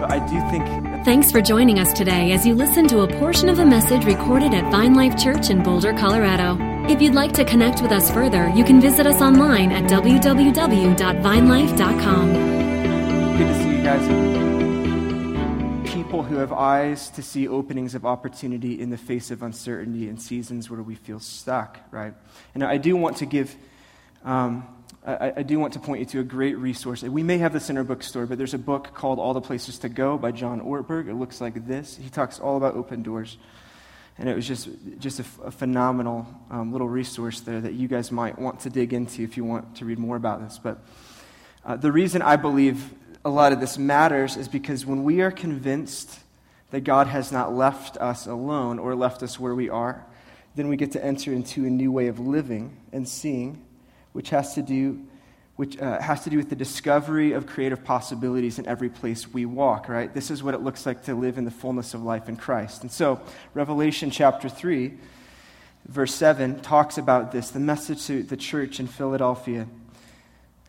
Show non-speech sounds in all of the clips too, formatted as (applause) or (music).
but I do think Thanks for joining us today as you listen to a portion of a message recorded at Vine Life Church in Boulder, Colorado. If you'd like to connect with us further, you can visit us online at www.vinelife.com. good to see you guys. People who have eyes to see openings of opportunity in the face of uncertainty and seasons where we feel stuck, right? And I do want to give, um, I, I do want to point you to a great resource. We may have this in our bookstore, but there's a book called All the Places to Go by John Ortberg. It looks like this. He talks all about open doors. And it was just, just a, phenomenal um, little resource there that you guys might want to dig into if you want to read more about this. But uh, the reason I believe a lot of this matters is because when we are convinced that God has not left us alone or left us where we are, then we get to enter into a new way of living and seeing, which has to do, which, uh, has to do with the discovery of creative possibilities in every place we walk, right? This is what it looks like to live in the fullness of life in Christ. And so, Revelation chapter 3, verse 7 talks about this the message to the church in Philadelphia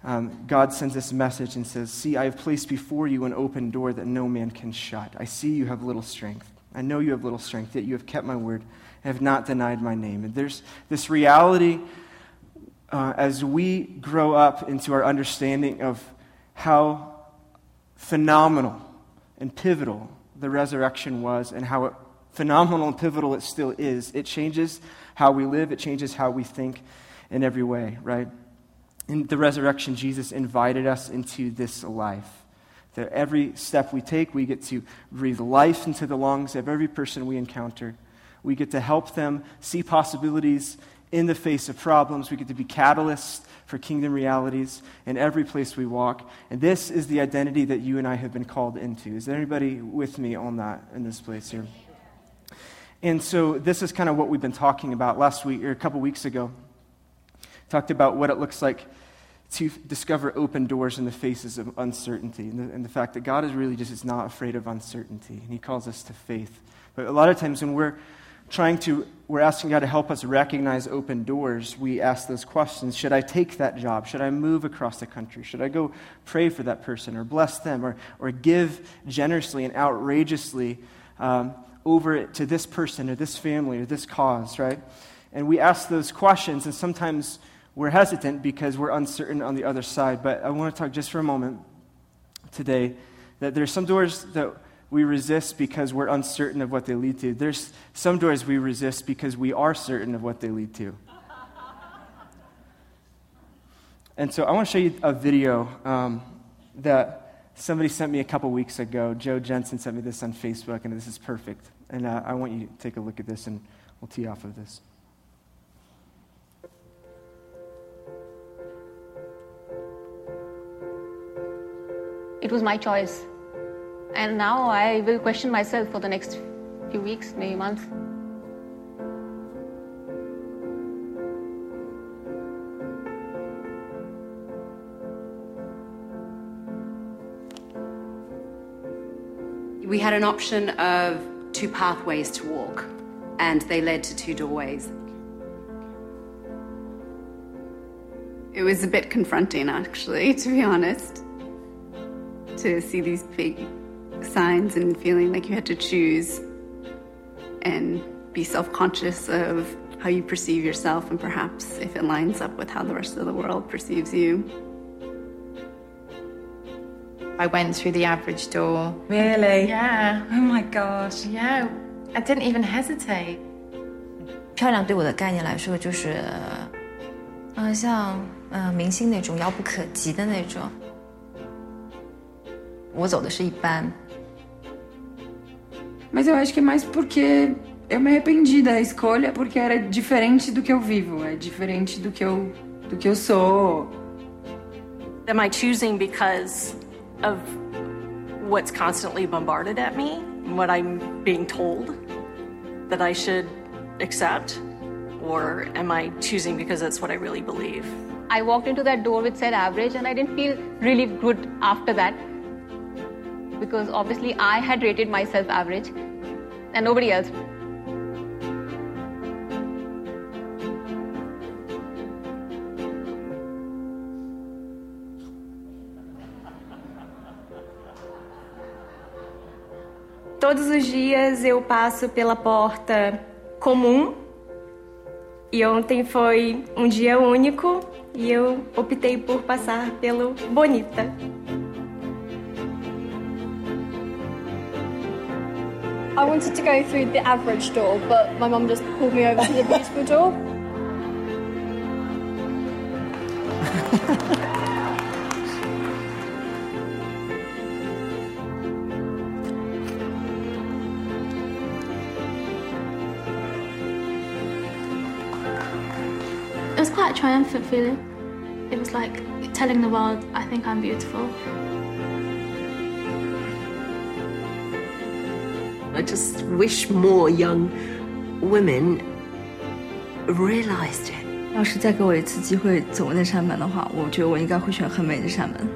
um, God sends this message and says, See, I have placed before you an open door that no man can shut. I see you have little strength. I know you have little strength, yet you have kept my word and have not denied my name. And there's this reality uh, as we grow up into our understanding of how phenomenal and pivotal the resurrection was and how phenomenal and pivotal it still is. It changes how we live, it changes how we think in every way, right? In the resurrection, Jesus invited us into this life. That every step we take, we get to breathe life into the lungs of every person we encounter. We get to help them see possibilities in the face of problems. We get to be catalysts for kingdom realities in every place we walk. And this is the identity that you and I have been called into. Is there anybody with me on that in this place here? And so this is kind of what we've been talking about last week or a couple weeks ago. Talked about what it looks like to discover open doors in the faces of uncertainty and the, and the, fact that God is really just is not afraid of uncertainty and he calls us to faith. But a lot of times when we're trying to we're asking God to help us recognize open doors, we ask those questions. Should I take that job? Should I move across the country? Should I go pray for that person or bless them or, or give generously and outrageously um, over to this person or this family or this cause, right? And we ask those questions, and sometimes we're hesitant because we're uncertain on the other side. But I want to talk just for a moment today that there's some doors that we resist because we're uncertain of what they lead to. There's some doors we resist because we are certain of what they lead to. And so I want to show you a video um, that somebody sent me a couple weeks ago. Joe Jensen sent me this on Facebook, and this is perfect. And uh, I want you to take a look at this, and we'll tee off of this. It was my choice. And now I will question myself for the next few weeks, maybe months. We had an option of two pathways to walk, and they led to two doorways. It was a bit confronting, actually, (laughs) to be honest to see these big signs and feeling like you had to choose and be self conscious of how you perceive yourself and perhaps if it lines up with how the rest of the world perceives you. I went through the average door. Really? Yeah. Oh my gosh. Yeah. I didn't even hesitate. 漂亮对我的概念来说，就是，呃，像呃明星那种遥不可及的那种。我走的是一般。 Mas eu acho que é mais porque eu me arrependi da escolha porque era diferente do que eu vivo, é diferente do que eu do que eu sou. Am I choosing because of what's constantly bombarded at me, what I'm being told that I should accept, or am I choosing because that's what I really believe? I walked into that door which said average and I didn't feel really good after that because obviously I had rated myself average and nobody else. todos os dias eu passo pela porta comum e ontem foi um dia único e eu optei por passar pelo Bonita. I wanted to go through the average door, but my mum just pulled me over to the beautiful door. It was quite a triumphant feeling. It was like telling the world, I think I'm beautiful. I just wish more young women realized it. 要是再给我一次机会走那扇门的话，我觉得我应该会选很美的扇门。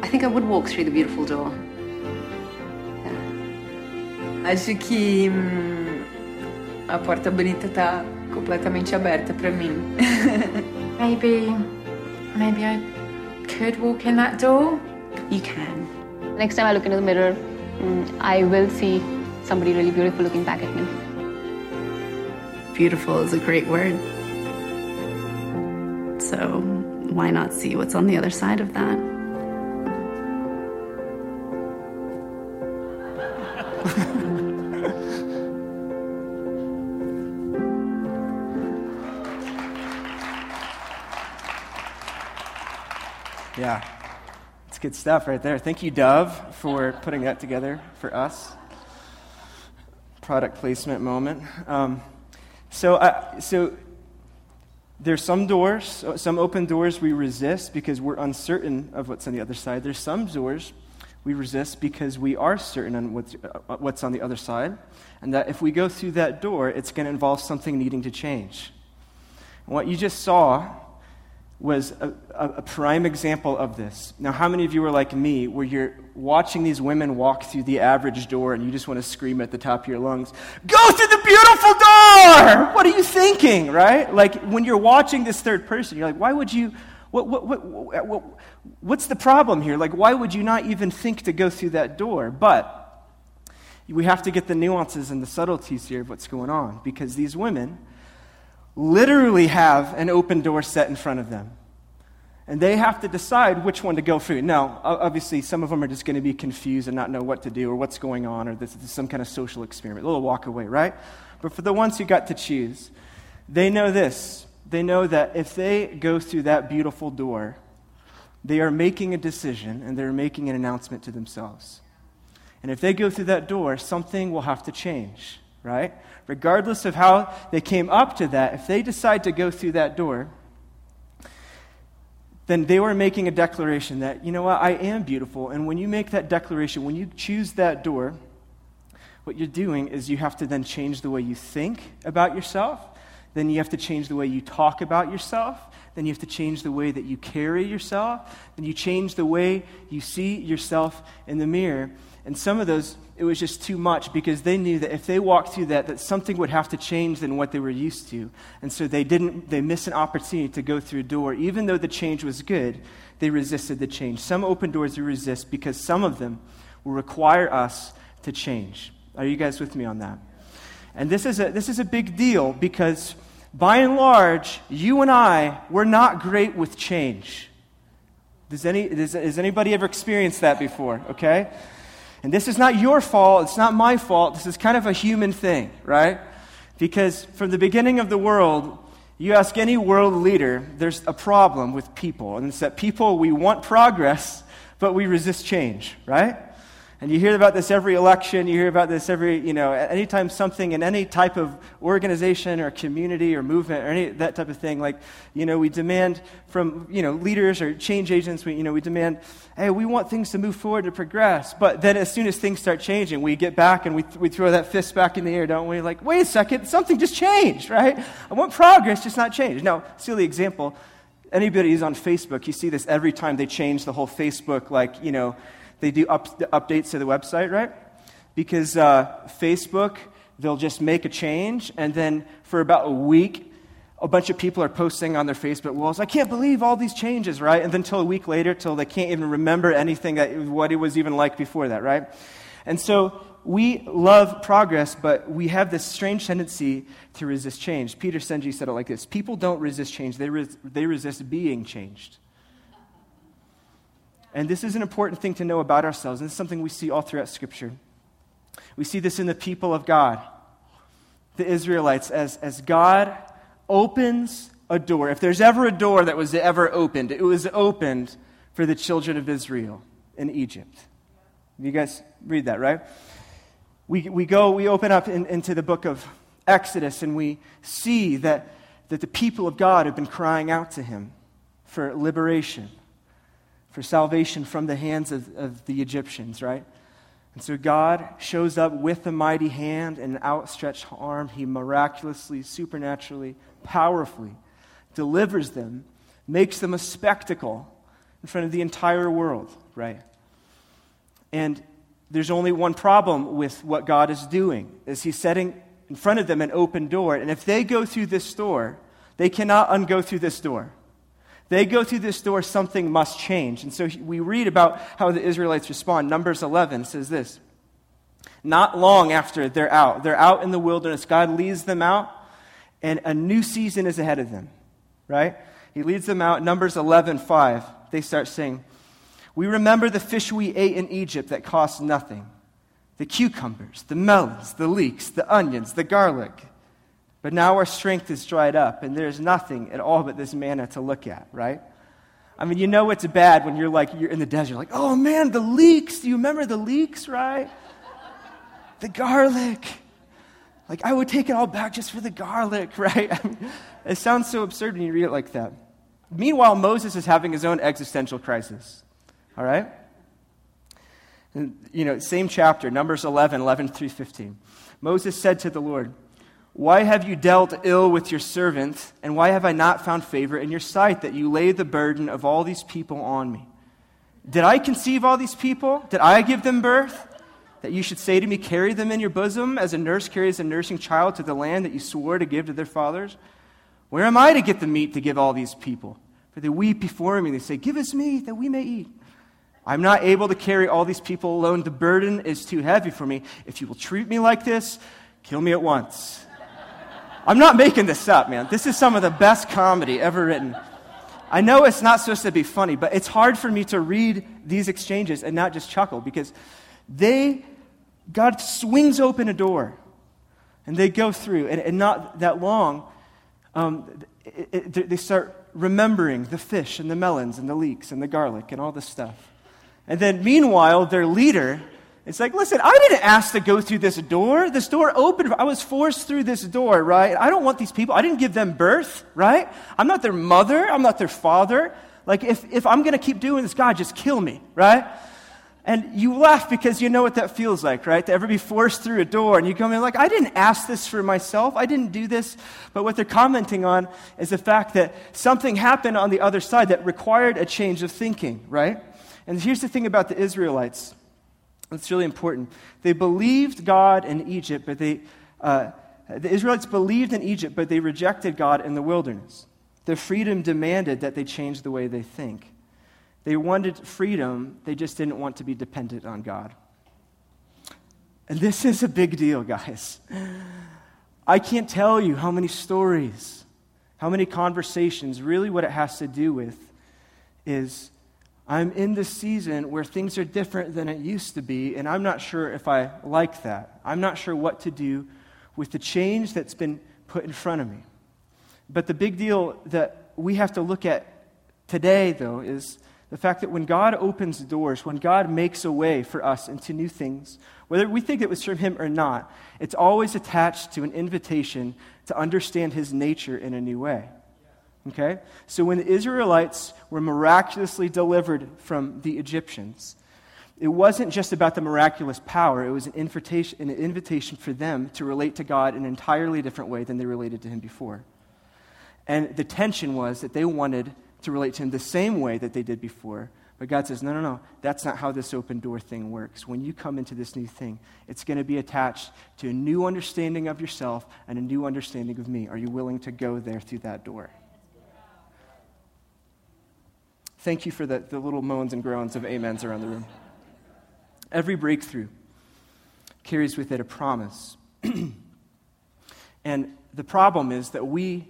I think I would walk through the beautiful door. Acho que hum, a porta bonita tá completamente aberta para mim. (laughs) Maybe, maybe I could walk in that door. You can. Next time I look into the mirror, mm, I will see somebody really beautiful looking back at me. Beautiful is a great word. So why not see what's on the other side of that? (laughs) Yeah. It's good stuff right there. Thank you, Dove, for putting that together for us. Product placement moment. Um, so, uh, so there's some doors, some open doors we resist because we're uncertain of what's on the other side. There's some doors we resist because we are certain on what's, uh, what's on the other side, and that if we go through that door, it's going to involve something needing to change. And what you just saw was a, a, prime example of this. Now, how many of you are like me, where you're watching these women walk through the average door and you just want to scream at the top of your lungs, Go through the beautiful door! What are you thinking, right? Like when you're watching this third person, you're like, Why would you? What, what, what, what, what's the problem here? Like, why would you not even think to go through that door? But we have to get the nuances and the subtleties here of what's going on because these women literally have an open door set in front of them. And they have to decide which one to go through. Now, obviously, some of them are just going to be confused and not know what to do or what's going on or this is some kind of social experiment. They'll walk away, right? But for the ones who got to choose, they know this. They know that if they go through that beautiful door, they are making a decision and they're making an announcement to themselves. And if they go through that door, something will have to change, right? regardless of how they came up to that, if they decide to go through that door, then they were making a declaration that, you know what, I am beautiful. And when you make that declaration, when you choose that door, what you're doing is you have to then change the way you think about yourself. Then you have to change the way you talk about yourself. Then you have to change the way that you carry yourself. Then you change the way you see yourself in the mirror. And some of those it was just too much because they knew that if they walked through that, that something would have to change than what they were used to. And so they didn't, they missed an opportunity to go through a door. Even though the change was good, they resisted the change. Some open doors we resist because some of them will require us to change. Are you guys with me on that? And this is a, this is a big deal because by and large, you and I, we're not great with change. Does, any, does, has anybody ever experienced that before? Okay? And this is not your fault, it's not my fault. This is kind of a human thing, right? Because from the beginning of the world, you ask any world leader, there's a problem with people. And it's that people, we want progress, but we resist change, right? And you hear about this every election, you hear about this every, you know, anytime something in any type of organization or community or movement or any that type of thing, like, you know, we demand from, you know, leaders or change agents, we, you know, we demand, hey, we want things to move forward to progress. But then as soon as things start changing, we get back and we, we throw that fist back in the air, don't we? Like, wait a second, something just changed, right? I want progress, just not change. Now, silly example, anybody who's on Facebook, you see this every time they change the whole Facebook, like, you know, they do up, updates to the website, right? Because uh, Facebook, they'll just make a change, and then for about a week, a bunch of people are posting on their Facebook walls, I can't believe all these changes, right? And then until a week later, till they can't even remember anything that what it was even like before that, right? And so we love progress, but we have this strange tendency to resist change. Peter Senge said it like this People don't resist change, they, res- they resist being changed. And this is an important thing to know about ourselves, and it's something we see all throughout Scripture. We see this in the people of God, the Israelites, as, as God opens a door. If there's ever a door that was ever opened, it was opened for the children of Israel in Egypt. You guys read that, right? We, we go, we open up in, into the book of Exodus and we see that, that the people of God have been crying out to him for liberation, for salvation from the hands of, of the Egyptians, right? And so God shows up with a mighty hand and an outstretched arm. He miraculously, supernaturally, powerfully delivers them, makes them a spectacle in front of the entire world, right? And there's only one problem with what God is doing is he's setting in front of them an open door and if they go through this door they cannot ungo through this door they go through this door something must change. And so we read about how the israelites respond. Numbers 11 says this. Not long after they're out they're out in the wilderness. God leads them out and a new season is ahead of them right? He leads them out. Numbers 11 5 they start saying we remember the fish we ate in Egypt that cost nothing. The cucumbers, the melons, the leeks, the onions, the garlic. But now our strength is dried up, and there's nothing at all but this manna to look at, right? I mean, you know it's bad when you're like, you're in the desert, like, oh man, the leeks. Do you remember the leeks, right? the garlic. Like, I would take it all back just for the garlic, (laughs) right? I mean, it sounds so absurd when you read it like that. Meanwhile, Moses is having his own existential crisis. All right? And, you know, same chapter, Numbers 11, 11 through 15. Moses said to the Lord, Why have you dealt ill with your servant, and why have I not found favor in your sight that you lay the burden of all these people on me? Did I conceive all these people? Did I give them birth? That you should say to me, Carry them in your bosom, as a nurse carries a nursing child to the land that you swore to give to their fathers? Where am I to get the meat to give all these people? For they weep before me. They say, Give us meat that we may eat. I'm not able to carry all these people alone. The burden is too heavy for me. If you will treat me like this, kill me at once. I'm not making this up, man. This is some of the best comedy ever written. I know it's not supposed to be funny, but it's hard for me to read these exchanges and not just chuckle because they, God swings open a door and they go through, and, and not that long, um, it, it, they start remembering the fish and the melons and the leeks and the garlic and all this stuff. And then, meanwhile, their leader is like, listen, I didn't ask to go through this door. This door opened. I was forced through this door, right? I don't want these people. I didn't give them birth, right? I'm not their mother. I'm not their father. Like, if, if I'm going to keep doing this, God, just kill me, right? And you laugh because you know what that feels like, right? To ever be forced through a door and you come in like, I didn't ask this for myself. I didn't do this. But what they're commenting on is the fact that something happened on the other side that required a change of thinking, right? And here's the thing about the Israelites it's really important. They believed God in Egypt, but they, uh, the Israelites believed in Egypt, but they rejected God in the wilderness. Their freedom demanded that they change the way they think. They wanted freedom, they just didn't want to be dependent on God. And this is a big deal, guys. I can't tell you how many stories, how many conversations, really what it has to do with is I'm in this season where things are different than it used to be, and I'm not sure if I like that. I'm not sure what to do with the change that's been put in front of me. But the big deal that we have to look at today, though, is the fact that when God opens doors, when God makes a way for us into new things, whether we think it was from Him or not, it's always attached to an invitation to understand His nature in a new way. Okay? So when the Israelites were miraculously delivered from the Egyptians, it wasn't just about the miraculous power, it was an invitation, an invitation for them to relate to God in an entirely different way than they related to Him before. And the tension was that they wanted to relate to Him the same way that they did before. But God says, no, no, no, that's not how this open door thing works. When you come into this new thing, it's going to be attached to a new understanding of yourself and a new understanding of me. Are you willing to go there through that door? Thank you for the, the little moans and groans of amens around the room. Every breakthrough carries with it a promise. (clears throat) and the problem is that we,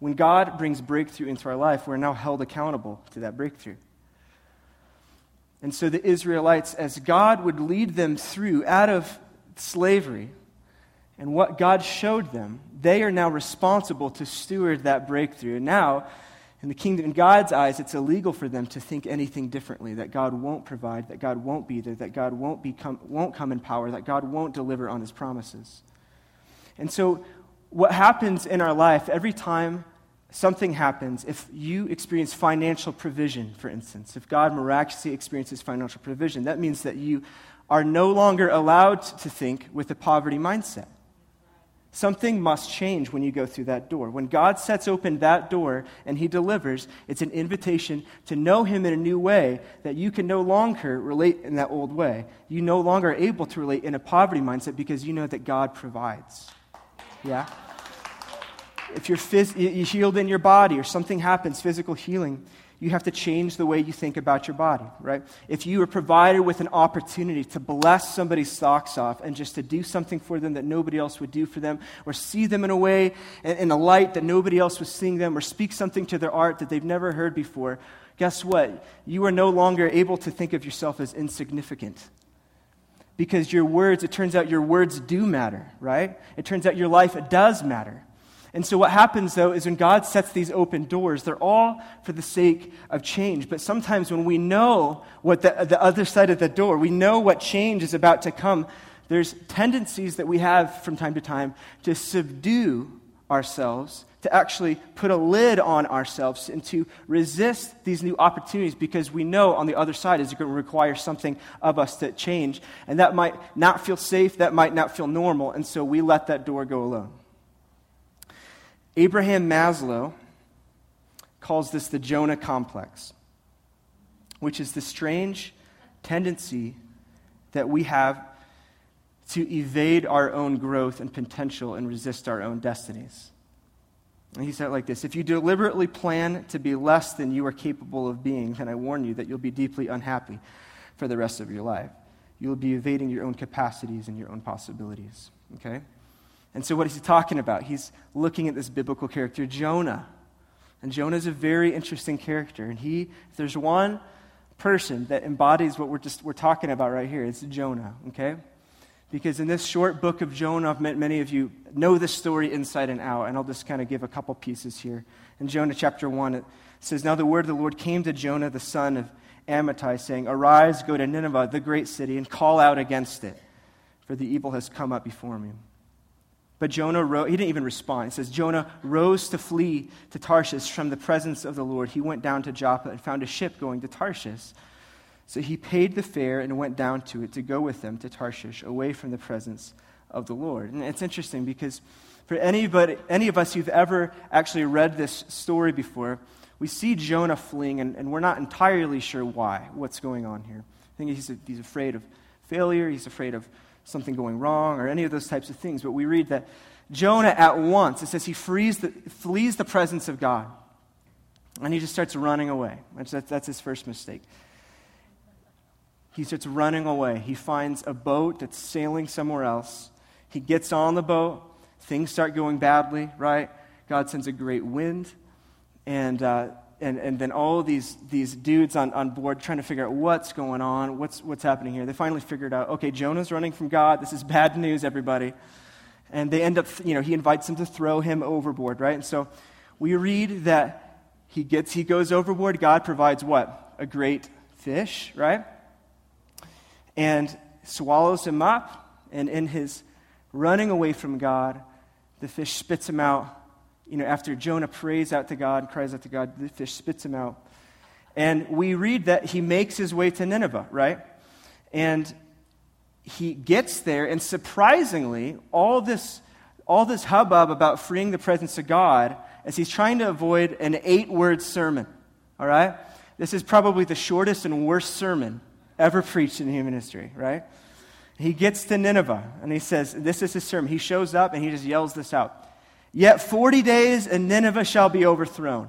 when God brings breakthrough into our life, we're now held accountable to that breakthrough. And so the Israelites, as God would lead them through out of slavery and what God showed them, they are now responsible to steward that breakthrough. Now, in the kingdom, in God's eyes, it's illegal for them to think anything differently that God won't provide, that God won't be there, that God won't, become, won't come in power, that God won't deliver on his promises. And so, what happens in our life every time something happens, if you experience financial provision, for instance, if God miraculously experiences financial provision, that means that you are no longer allowed to think with a poverty mindset. Something must change when you go through that door. When God sets open that door and He delivers, it's an invitation to know Him in a new way that you can no longer relate in that old way. You no longer are able to relate in a poverty mindset because you know that God provides. Yeah? If you're, phys- you're healed in your body or something happens, physical healing, you have to change the way you think about your body, right? If you are provided with an opportunity to bless somebody's socks off and just to do something for them that nobody else would do for them, or see them in a way, in a light that nobody else was seeing them, or speak something to their art that they've never heard before, guess what? You are no longer able to think of yourself as insignificant. Because your words, it turns out your words do matter, right? It turns out your life does matter. And so, what happens though is when God sets these open doors, they're all for the sake of change. But sometimes when we know what the, the other side of the door, we know what change is about to come, there's tendencies that we have from time to time to subdue ourselves, to actually put a lid on ourselves, and to resist these new opportunities because we know on the other side is going to require something of us to change. And that might not feel safe, that might not feel normal, and so we let that door go alone. Abraham Maslow calls this the Jonah complex, which is the strange tendency that we have to evade our own growth and potential and resist our own destinies. And he said it like this If you deliberately plan to be less than you are capable of being, then I warn you that you'll be deeply unhappy for the rest of your life. You'll be evading your own capacities and your own possibilities. Okay? And so, what is he talking about? He's looking at this biblical character, Jonah. And Jonah is a very interesting character. And he, if there's one person that embodies what we're, just, we're talking about right here, it's Jonah, okay? Because in this short book of Jonah, I've met many of you know this story inside and out, and I'll just kind of give a couple pieces here. In Jonah chapter 1, it says, Now the word of the Lord came to Jonah, the son of Amittai, saying, Arise, go to Nineveh, the great city, and call out against it, for the evil has come up before me. But Jonah he didn't even respond. It says, Jonah rose to flee to Tarshish from the presence of the Lord. He went down to Joppa and found a ship going to Tarshish. So he paid the fare and went down to it to go with them to Tarshish, away from the presence of the Lord. And it's interesting because for anybody, any of us who've ever actually read this story before, we see Jonah fleeing, and, and we're not entirely sure why, what's going on here. I think he's, he's afraid of failure, he's afraid of something going wrong or any of those types of things. But we read that Jonah at once, it says he the, flees the presence of God. And he just starts running away. That's, that's his first mistake. He starts running away. He finds a boat that's sailing somewhere else. He gets on the boat. Things start going badly, right? God sends a great wind. And uh, and, and then all these, these dudes on, on board trying to figure out what's going on, what's, what's happening here. They finally figured out, okay, Jonah's running from God. This is bad news, everybody. And they end up, you know, he invites them to throw him overboard, right? And so we read that he gets, he goes overboard. God provides what? A great fish, right? And swallows him up. And in his running away from God, the fish spits him out you know, after Jonah prays out to God, cries out to God, the fish spits him out. And we read that he makes his way to Nineveh, right? And he gets there, and surprisingly, all this, all this hubbub about freeing the presence of God as he's trying to avoid an eight word sermon, all right? This is probably the shortest and worst sermon ever preached in human history, right? He gets to Nineveh, and he says, This is his sermon. He shows up and he just yells this out Yet 40 days and Nineveh shall be overthrown.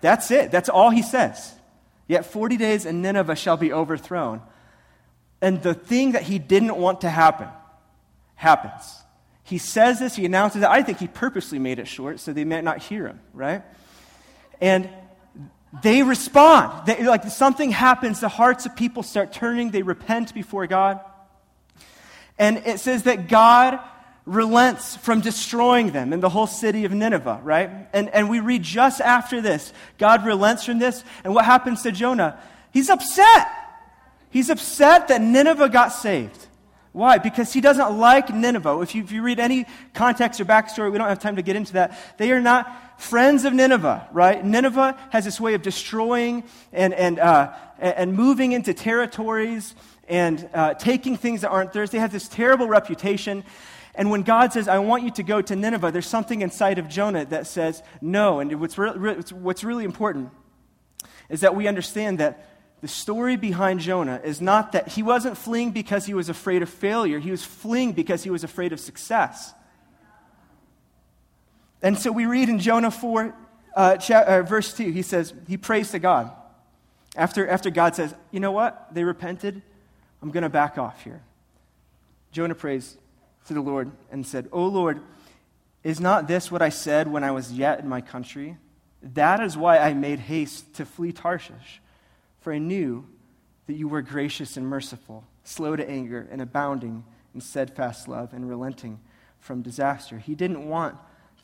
That's it. That's all he says. Yet 40 days and Nineveh shall be overthrown. And the thing that he didn't want to happen happens. He says this, he announces it. I think he purposely made it short so they might not hear him, right? And they respond. They, like something happens, the hearts of people start turning, they repent before God. And it says that God relents from destroying them in the whole city of Nineveh, right? And, and we read just after this, God relents from this. And what happens to Jonah? He's upset. He's upset that Nineveh got saved. Why? Because he doesn't like Nineveh. If you, if you read any context or backstory, we don't have time to get into that. They are not friends of Nineveh, right? Nineveh has this way of destroying and, and, uh, and moving into territories and uh, taking things that aren't theirs. They have this terrible reputation. And when God says, I want you to go to Nineveh, there's something inside of Jonah that says no. And what's, re- what's really important is that we understand that the story behind Jonah is not that he wasn't fleeing because he was afraid of failure, he was fleeing because he was afraid of success. And so we read in Jonah 4, uh, cha- uh, verse 2, he says, he prays to God. After, after God says, you know what? They repented. I'm going to back off here. Jonah prays to the Lord and said, O Lord, is not this what I said when I was yet in my country? That is why I made haste to flee Tarshish for I knew that you were gracious and merciful, slow to anger, and abounding in steadfast love and relenting from disaster. He didn't want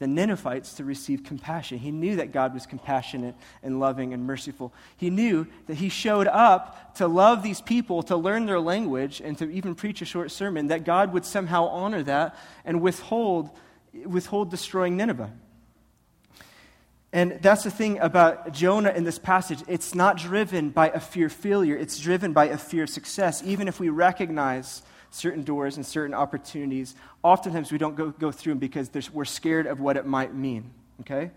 the Ninevites to receive compassion. He knew that God was compassionate and loving and merciful. He knew that he showed up to love these people, to learn their language, and to even preach a short sermon, that God would somehow honor that and withhold, withhold destroying Nineveh. And that's the thing about Jonah in this passage. It's not driven by a fear of failure, it's driven by a fear of success. Even if we recognize certain doors and certain opportunities, oftentimes we don't go, go through them because we're scared of what it might mean. Okay?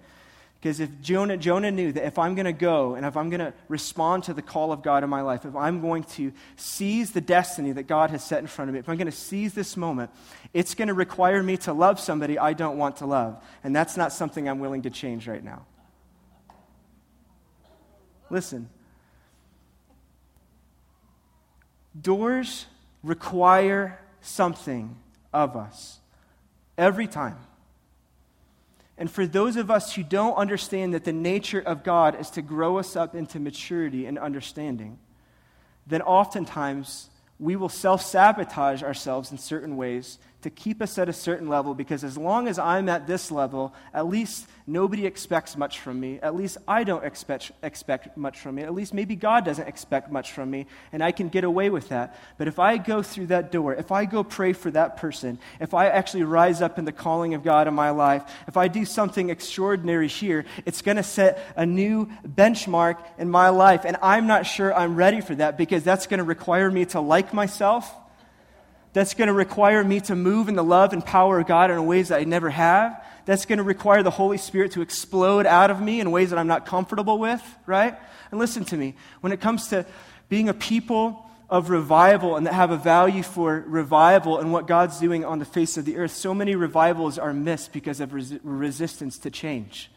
Because if Jonah, Jonah knew that if I'm going to go and if I'm going to respond to the call of God in my life, if I'm going to seize the destiny that God has set in front of me, if I'm going to seize this moment, it's going to require me to love somebody I don't want to love. And that's not something I'm willing to change right now. Listen. Doors require something of us every time. And for those of us who don't understand that the nature of God is to grow us up into maturity and understanding, then oftentimes we will self sabotage ourselves in certain ways to keep us at a certain level because as long as I'm at this level, at least nobody expects much from me. At least I don't expect, expect much from me. At least maybe God doesn't expect much from me, and I can get away with that. But if I go through that door, if I go pray for that person, if I actually rise up in the calling of God in my life, if I do something extraordinary here, it's going to set a new benchmark in my life. And I'm not sure I'm ready for that because that's going to require me to like myself that's going to require me to move in the love and power of God in ways that I never have. That's going to require the Holy Spirit to explode out of me in ways that I'm not comfortable with, right? And listen to me. When it comes to being a people of revival and that have a value for revival and what God's doing on the face of the earth, so many revivals are missed because of res- resistance to change,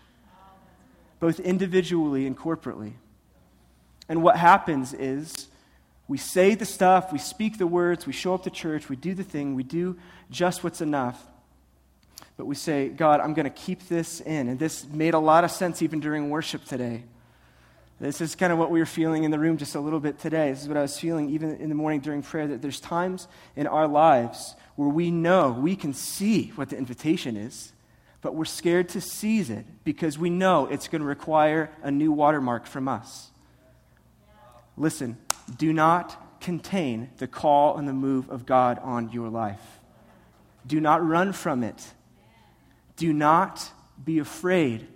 both individually and corporately. And what happens is we say the stuff, we speak the words, we show up to church, we do the thing, we do just what's enough. But we say, God, I'm going to keep this in. And this made a lot of sense even during worship today. This is kind of what we were feeling in the room just a little bit today. This is what I was feeling even in the morning during prayer that there's times in our lives where we know, we can see what the invitation is, but we're scared to seize it because we know it's going to require a new watermark from us. Listen, do not contain the call and the move of God on your life. Do not run from it. Do not be afraid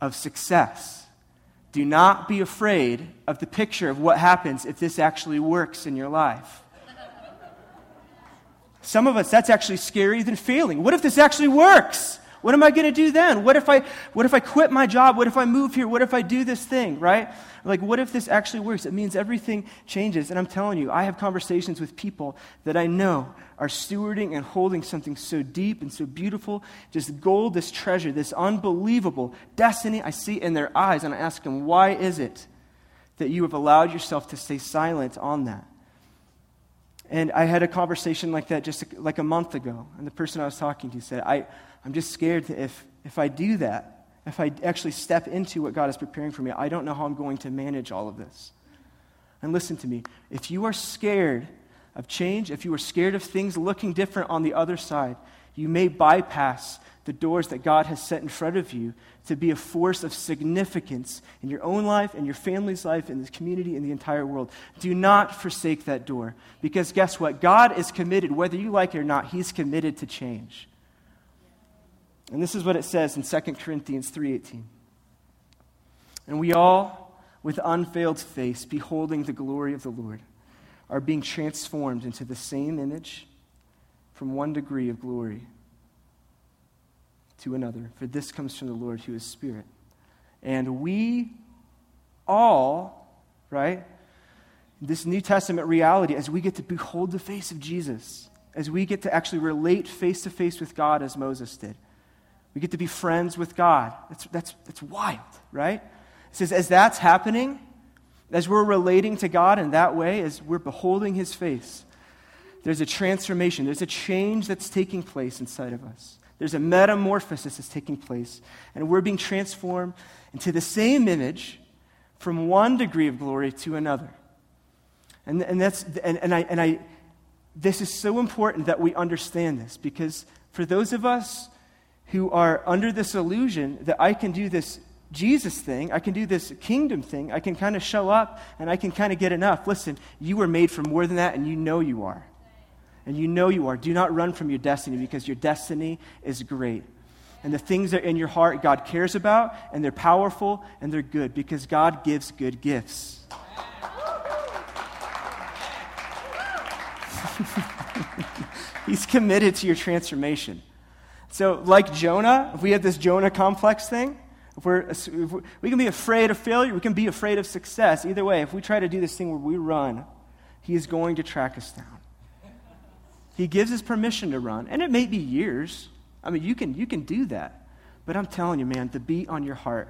of success. Do not be afraid of the picture of what happens if this actually works in your life. Some of us, that's actually scarier than failing. What if this actually works? What am I going to do then? What if I what if I quit my job? What if I move here? What if I do this thing, right? Like what if this actually works? It means everything changes. And I'm telling you, I have conversations with people that I know are stewarding and holding something so deep and so beautiful, just gold, this treasure, this unbelievable destiny I see in their eyes and I ask them, "Why is it that you have allowed yourself to stay silent on that?" And I had a conversation like that just like a month ago. And the person I was talking to said, I, I'm just scared that if, if I do that, if I actually step into what God is preparing for me, I don't know how I'm going to manage all of this. And listen to me if you are scared of change, if you are scared of things looking different on the other side, you may bypass the doors that God has set in front of you to be a force of significance in your own life, in your family's life, in this community, in the entire world. Do not forsake that door. Because guess what? God is committed, whether you like it or not, He's committed to change. And this is what it says in 2 Corinthians 3:18. And we all, with unveiled face, beholding the glory of the Lord, are being transformed into the same image from one degree of glory to another. For this comes from the Lord who is Spirit. And we all, right, this New Testament reality, as we get to behold the face of Jesus, as we get to actually relate face to face with God as Moses did, we get to be friends with God. That's, that's, that's wild, right? It says, as that's happening, as we're relating to God in that way, as we're beholding his face, there's a transformation, there's a change that's taking place inside of us. There's a metamorphosis that's taking place, and we're being transformed into the same image from one degree of glory to another. And, and, that's, and, and, I, and I, this is so important that we understand this because for those of us who are under this illusion that I can do this Jesus thing, I can do this kingdom thing, I can kind of show up and I can kind of get enough. Listen, you were made for more than that, and you know you are and you know you are. Do not run from your destiny because your destiny is great. And the things that are in your heart God cares about, and they're powerful and they're good because God gives good gifts. (laughs) He's committed to your transformation. So, like Jonah, if we have this Jonah complex thing, if we're, if we can be afraid of failure, we can be afraid of success. Either way, if we try to do this thing where we run, he is going to track us down. He gives us permission to run, and it may be years. I mean, you can, you can do that. But I'm telling you, man, the beat on your heart,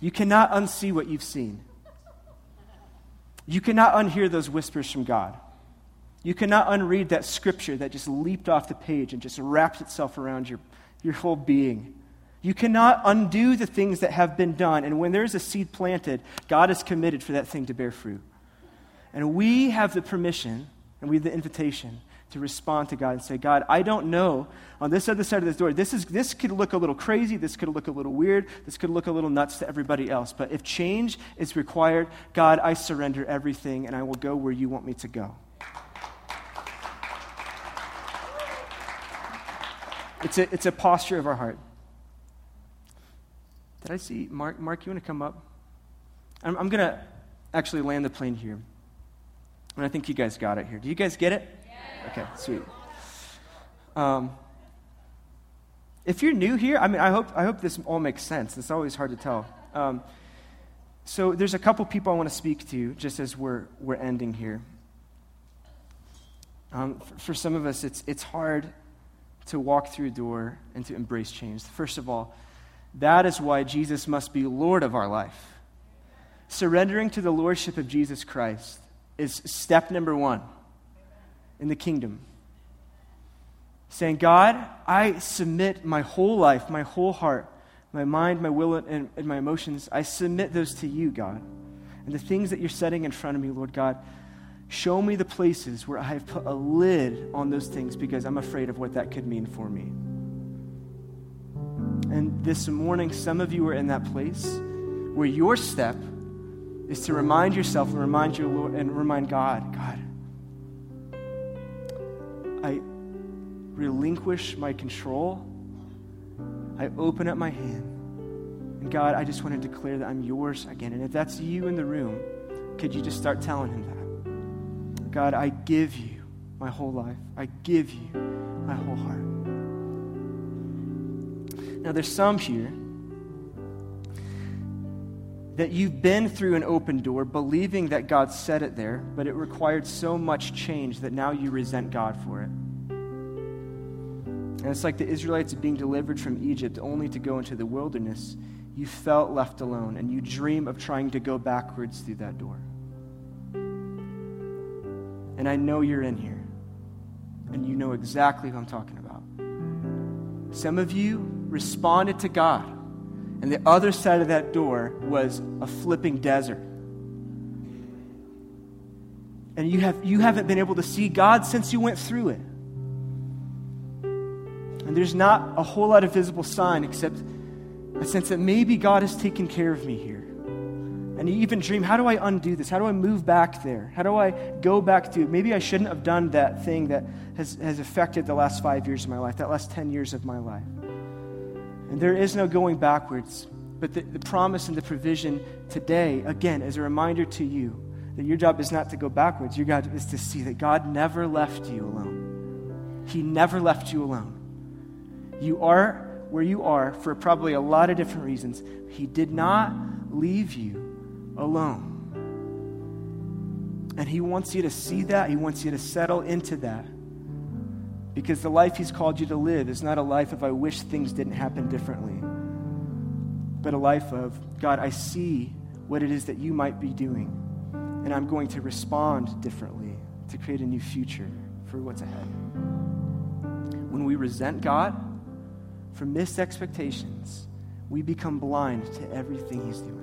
you cannot unsee what you've seen. You cannot unhear those whispers from God. You cannot unread that scripture that just leaped off the page and just wrapped itself around your, your whole being. You cannot undo the things that have been done. And when there's a seed planted, God is committed for that thing to bear fruit. And we have the permission and we have the invitation to respond to God and say, God, I don't know on this other side of this door. This, is, this could look a little crazy. This could look a little weird. This could look a little nuts to everybody else. But if change is required, God, I surrender everything and I will go where you want me to go. It's a, it's a posture of our heart. Did I see Mark? Mark, you want to come up? I'm, I'm going to actually land the plane here. And I think you guys got it here. Do you guys get it? Okay, sweet. Um, if you're new here, I mean, I hope, I hope this all makes sense. It's always hard to tell. Um, so there's a couple people I want to speak to just as we're, we're ending here. Um, for, for some of us, it's, it's hard to walk through a door and to embrace change. First of all, that is why Jesus must be Lord of our life. Surrendering to the Lordship of Jesus Christ is step number one in the kingdom. Saying, God, I submit my whole life, my whole heart, my mind, my will, and, and my emotions. I submit those to you, God. And the things that you're setting in front of me, Lord God, show me the places where I have put a lid on those things because I'm afraid of what that could mean for me. And this morning, some of you are in that place where your step is to remind yourself and remind your Lord and remind God, God, relinquish my control. I open up my hand. And God, I just want to declare that I'm yours again. And if that's you in the room, could you just start telling him that? God, I give you my whole life. I give you my whole heart. Now, there's some here that you've been through an open door believing that God set it there, but it required so much change that now you resent God for it. And it's like the Israelites being delivered from Egypt only to go into the wilderness. You felt left alone, and you dream of trying to go backwards through that door. And I know you're in here. And you know exactly who I'm talking about. Some of you responded to God, and the other side of that door was a flipping desert. And you, have, you haven't been able to see God since you went through it. And there's not a whole lot of visible sign except a sense that maybe God has taken care of me here. And you even dream, how do I undo this? How do I move back there? How do I go back to, maybe I shouldn't have done that thing that has, has affected the last five years of my life, that last 10 years of my life. And there is no going backwards. But the, the promise and the provision today, again, is a reminder to you that your job is not to go backwards. Your job is to see that God never left you alone. He never left you alone. You are where you are for probably a lot of different reasons. He did not leave you alone. And He wants you to see that, He wants you to settle into that. Because the life He's called you to live is not a life of, I wish things didn't happen differently, but a life of, God, I see what it is that you might be doing, and I'm going to respond differently to create a new future for what's ahead. When we resent God for missed expectations, we become blind to everything He's doing.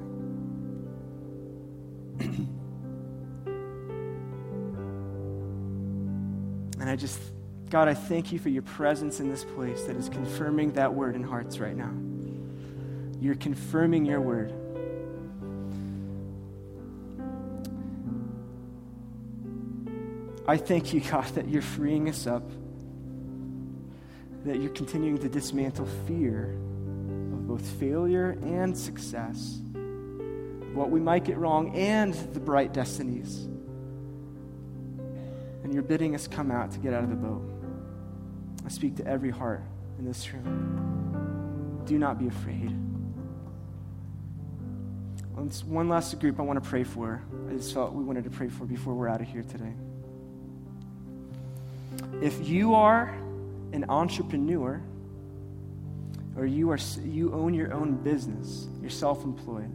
(clears throat) and I just God, I thank you for your presence in this place that is confirming that word in hearts right now. You're confirming your word. I thank you, (laughs) God, that you're freeing us up, that you're continuing to dismantle fear of both failure and success, what we might get wrong and the bright destinies. And you're bidding us come out to get out of the boat. I speak to every heart in this room. Do not be afraid. One last group I want to pray for. I just felt we wanted to pray for before we're out of here today. If you are an entrepreneur, or you are you own your own business, you're self-employed,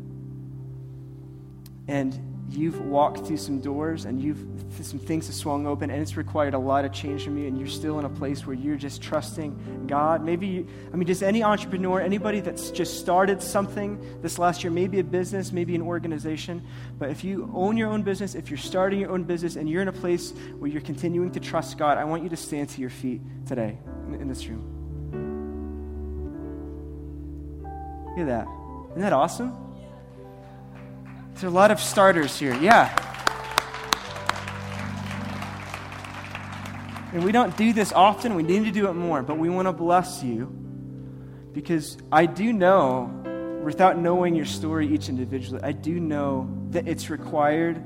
and you've walked through some doors and you've some things have swung open and it's required a lot of change from you and you're still in a place where you're just trusting god. Maybe you, i mean just any entrepreneur anybody that's just started something this last year maybe a business maybe an organization but if you own your own business if you're starting your own business and you're in a place where you're continuing to trust god i want you to stand to your feet today in, in this room. Look at that. Isn't that awesome there's a lot of starters here. Yeah. And we don't do this often. We need to do it more. But we want to bless you because I do know, without knowing your story each individually, I do know that it's required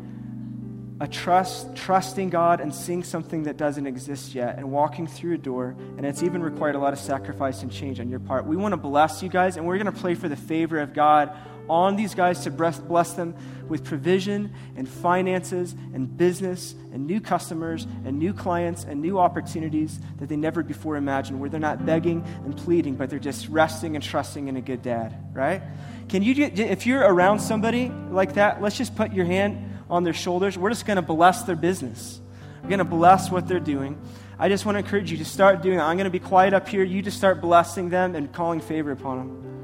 a trust, trusting God and seeing something that doesn't exist yet and walking through a door. And it's even required a lot of sacrifice and change on your part. We want to bless you guys, and we're going to pray for the favor of God on these guys to bless them with provision and finances and business and new customers and new clients and new opportunities that they never before imagined, where they're not begging and pleading, but they're just resting and trusting in a good dad, right? Can you, if you're around somebody like that, let's just put your hand on their shoulders. We're just going to bless their business. We're going to bless what they're doing. I just want to encourage you to start doing that. I'm going to be quiet up here. You just start blessing them and calling favor upon them.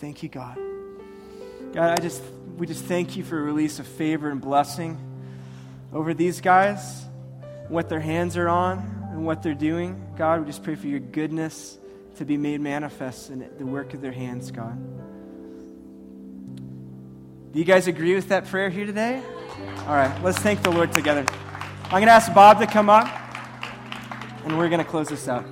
Thank you, God. God, I just we just thank you for a release of favor and blessing over these guys, what their hands are on and what they're doing. God, we just pray for your goodness to be made manifest in the work of their hands, God. Do you guys agree with that prayer here today? All right, let's thank the Lord together. I'm going to ask Bob to come up, and we're going to close this out.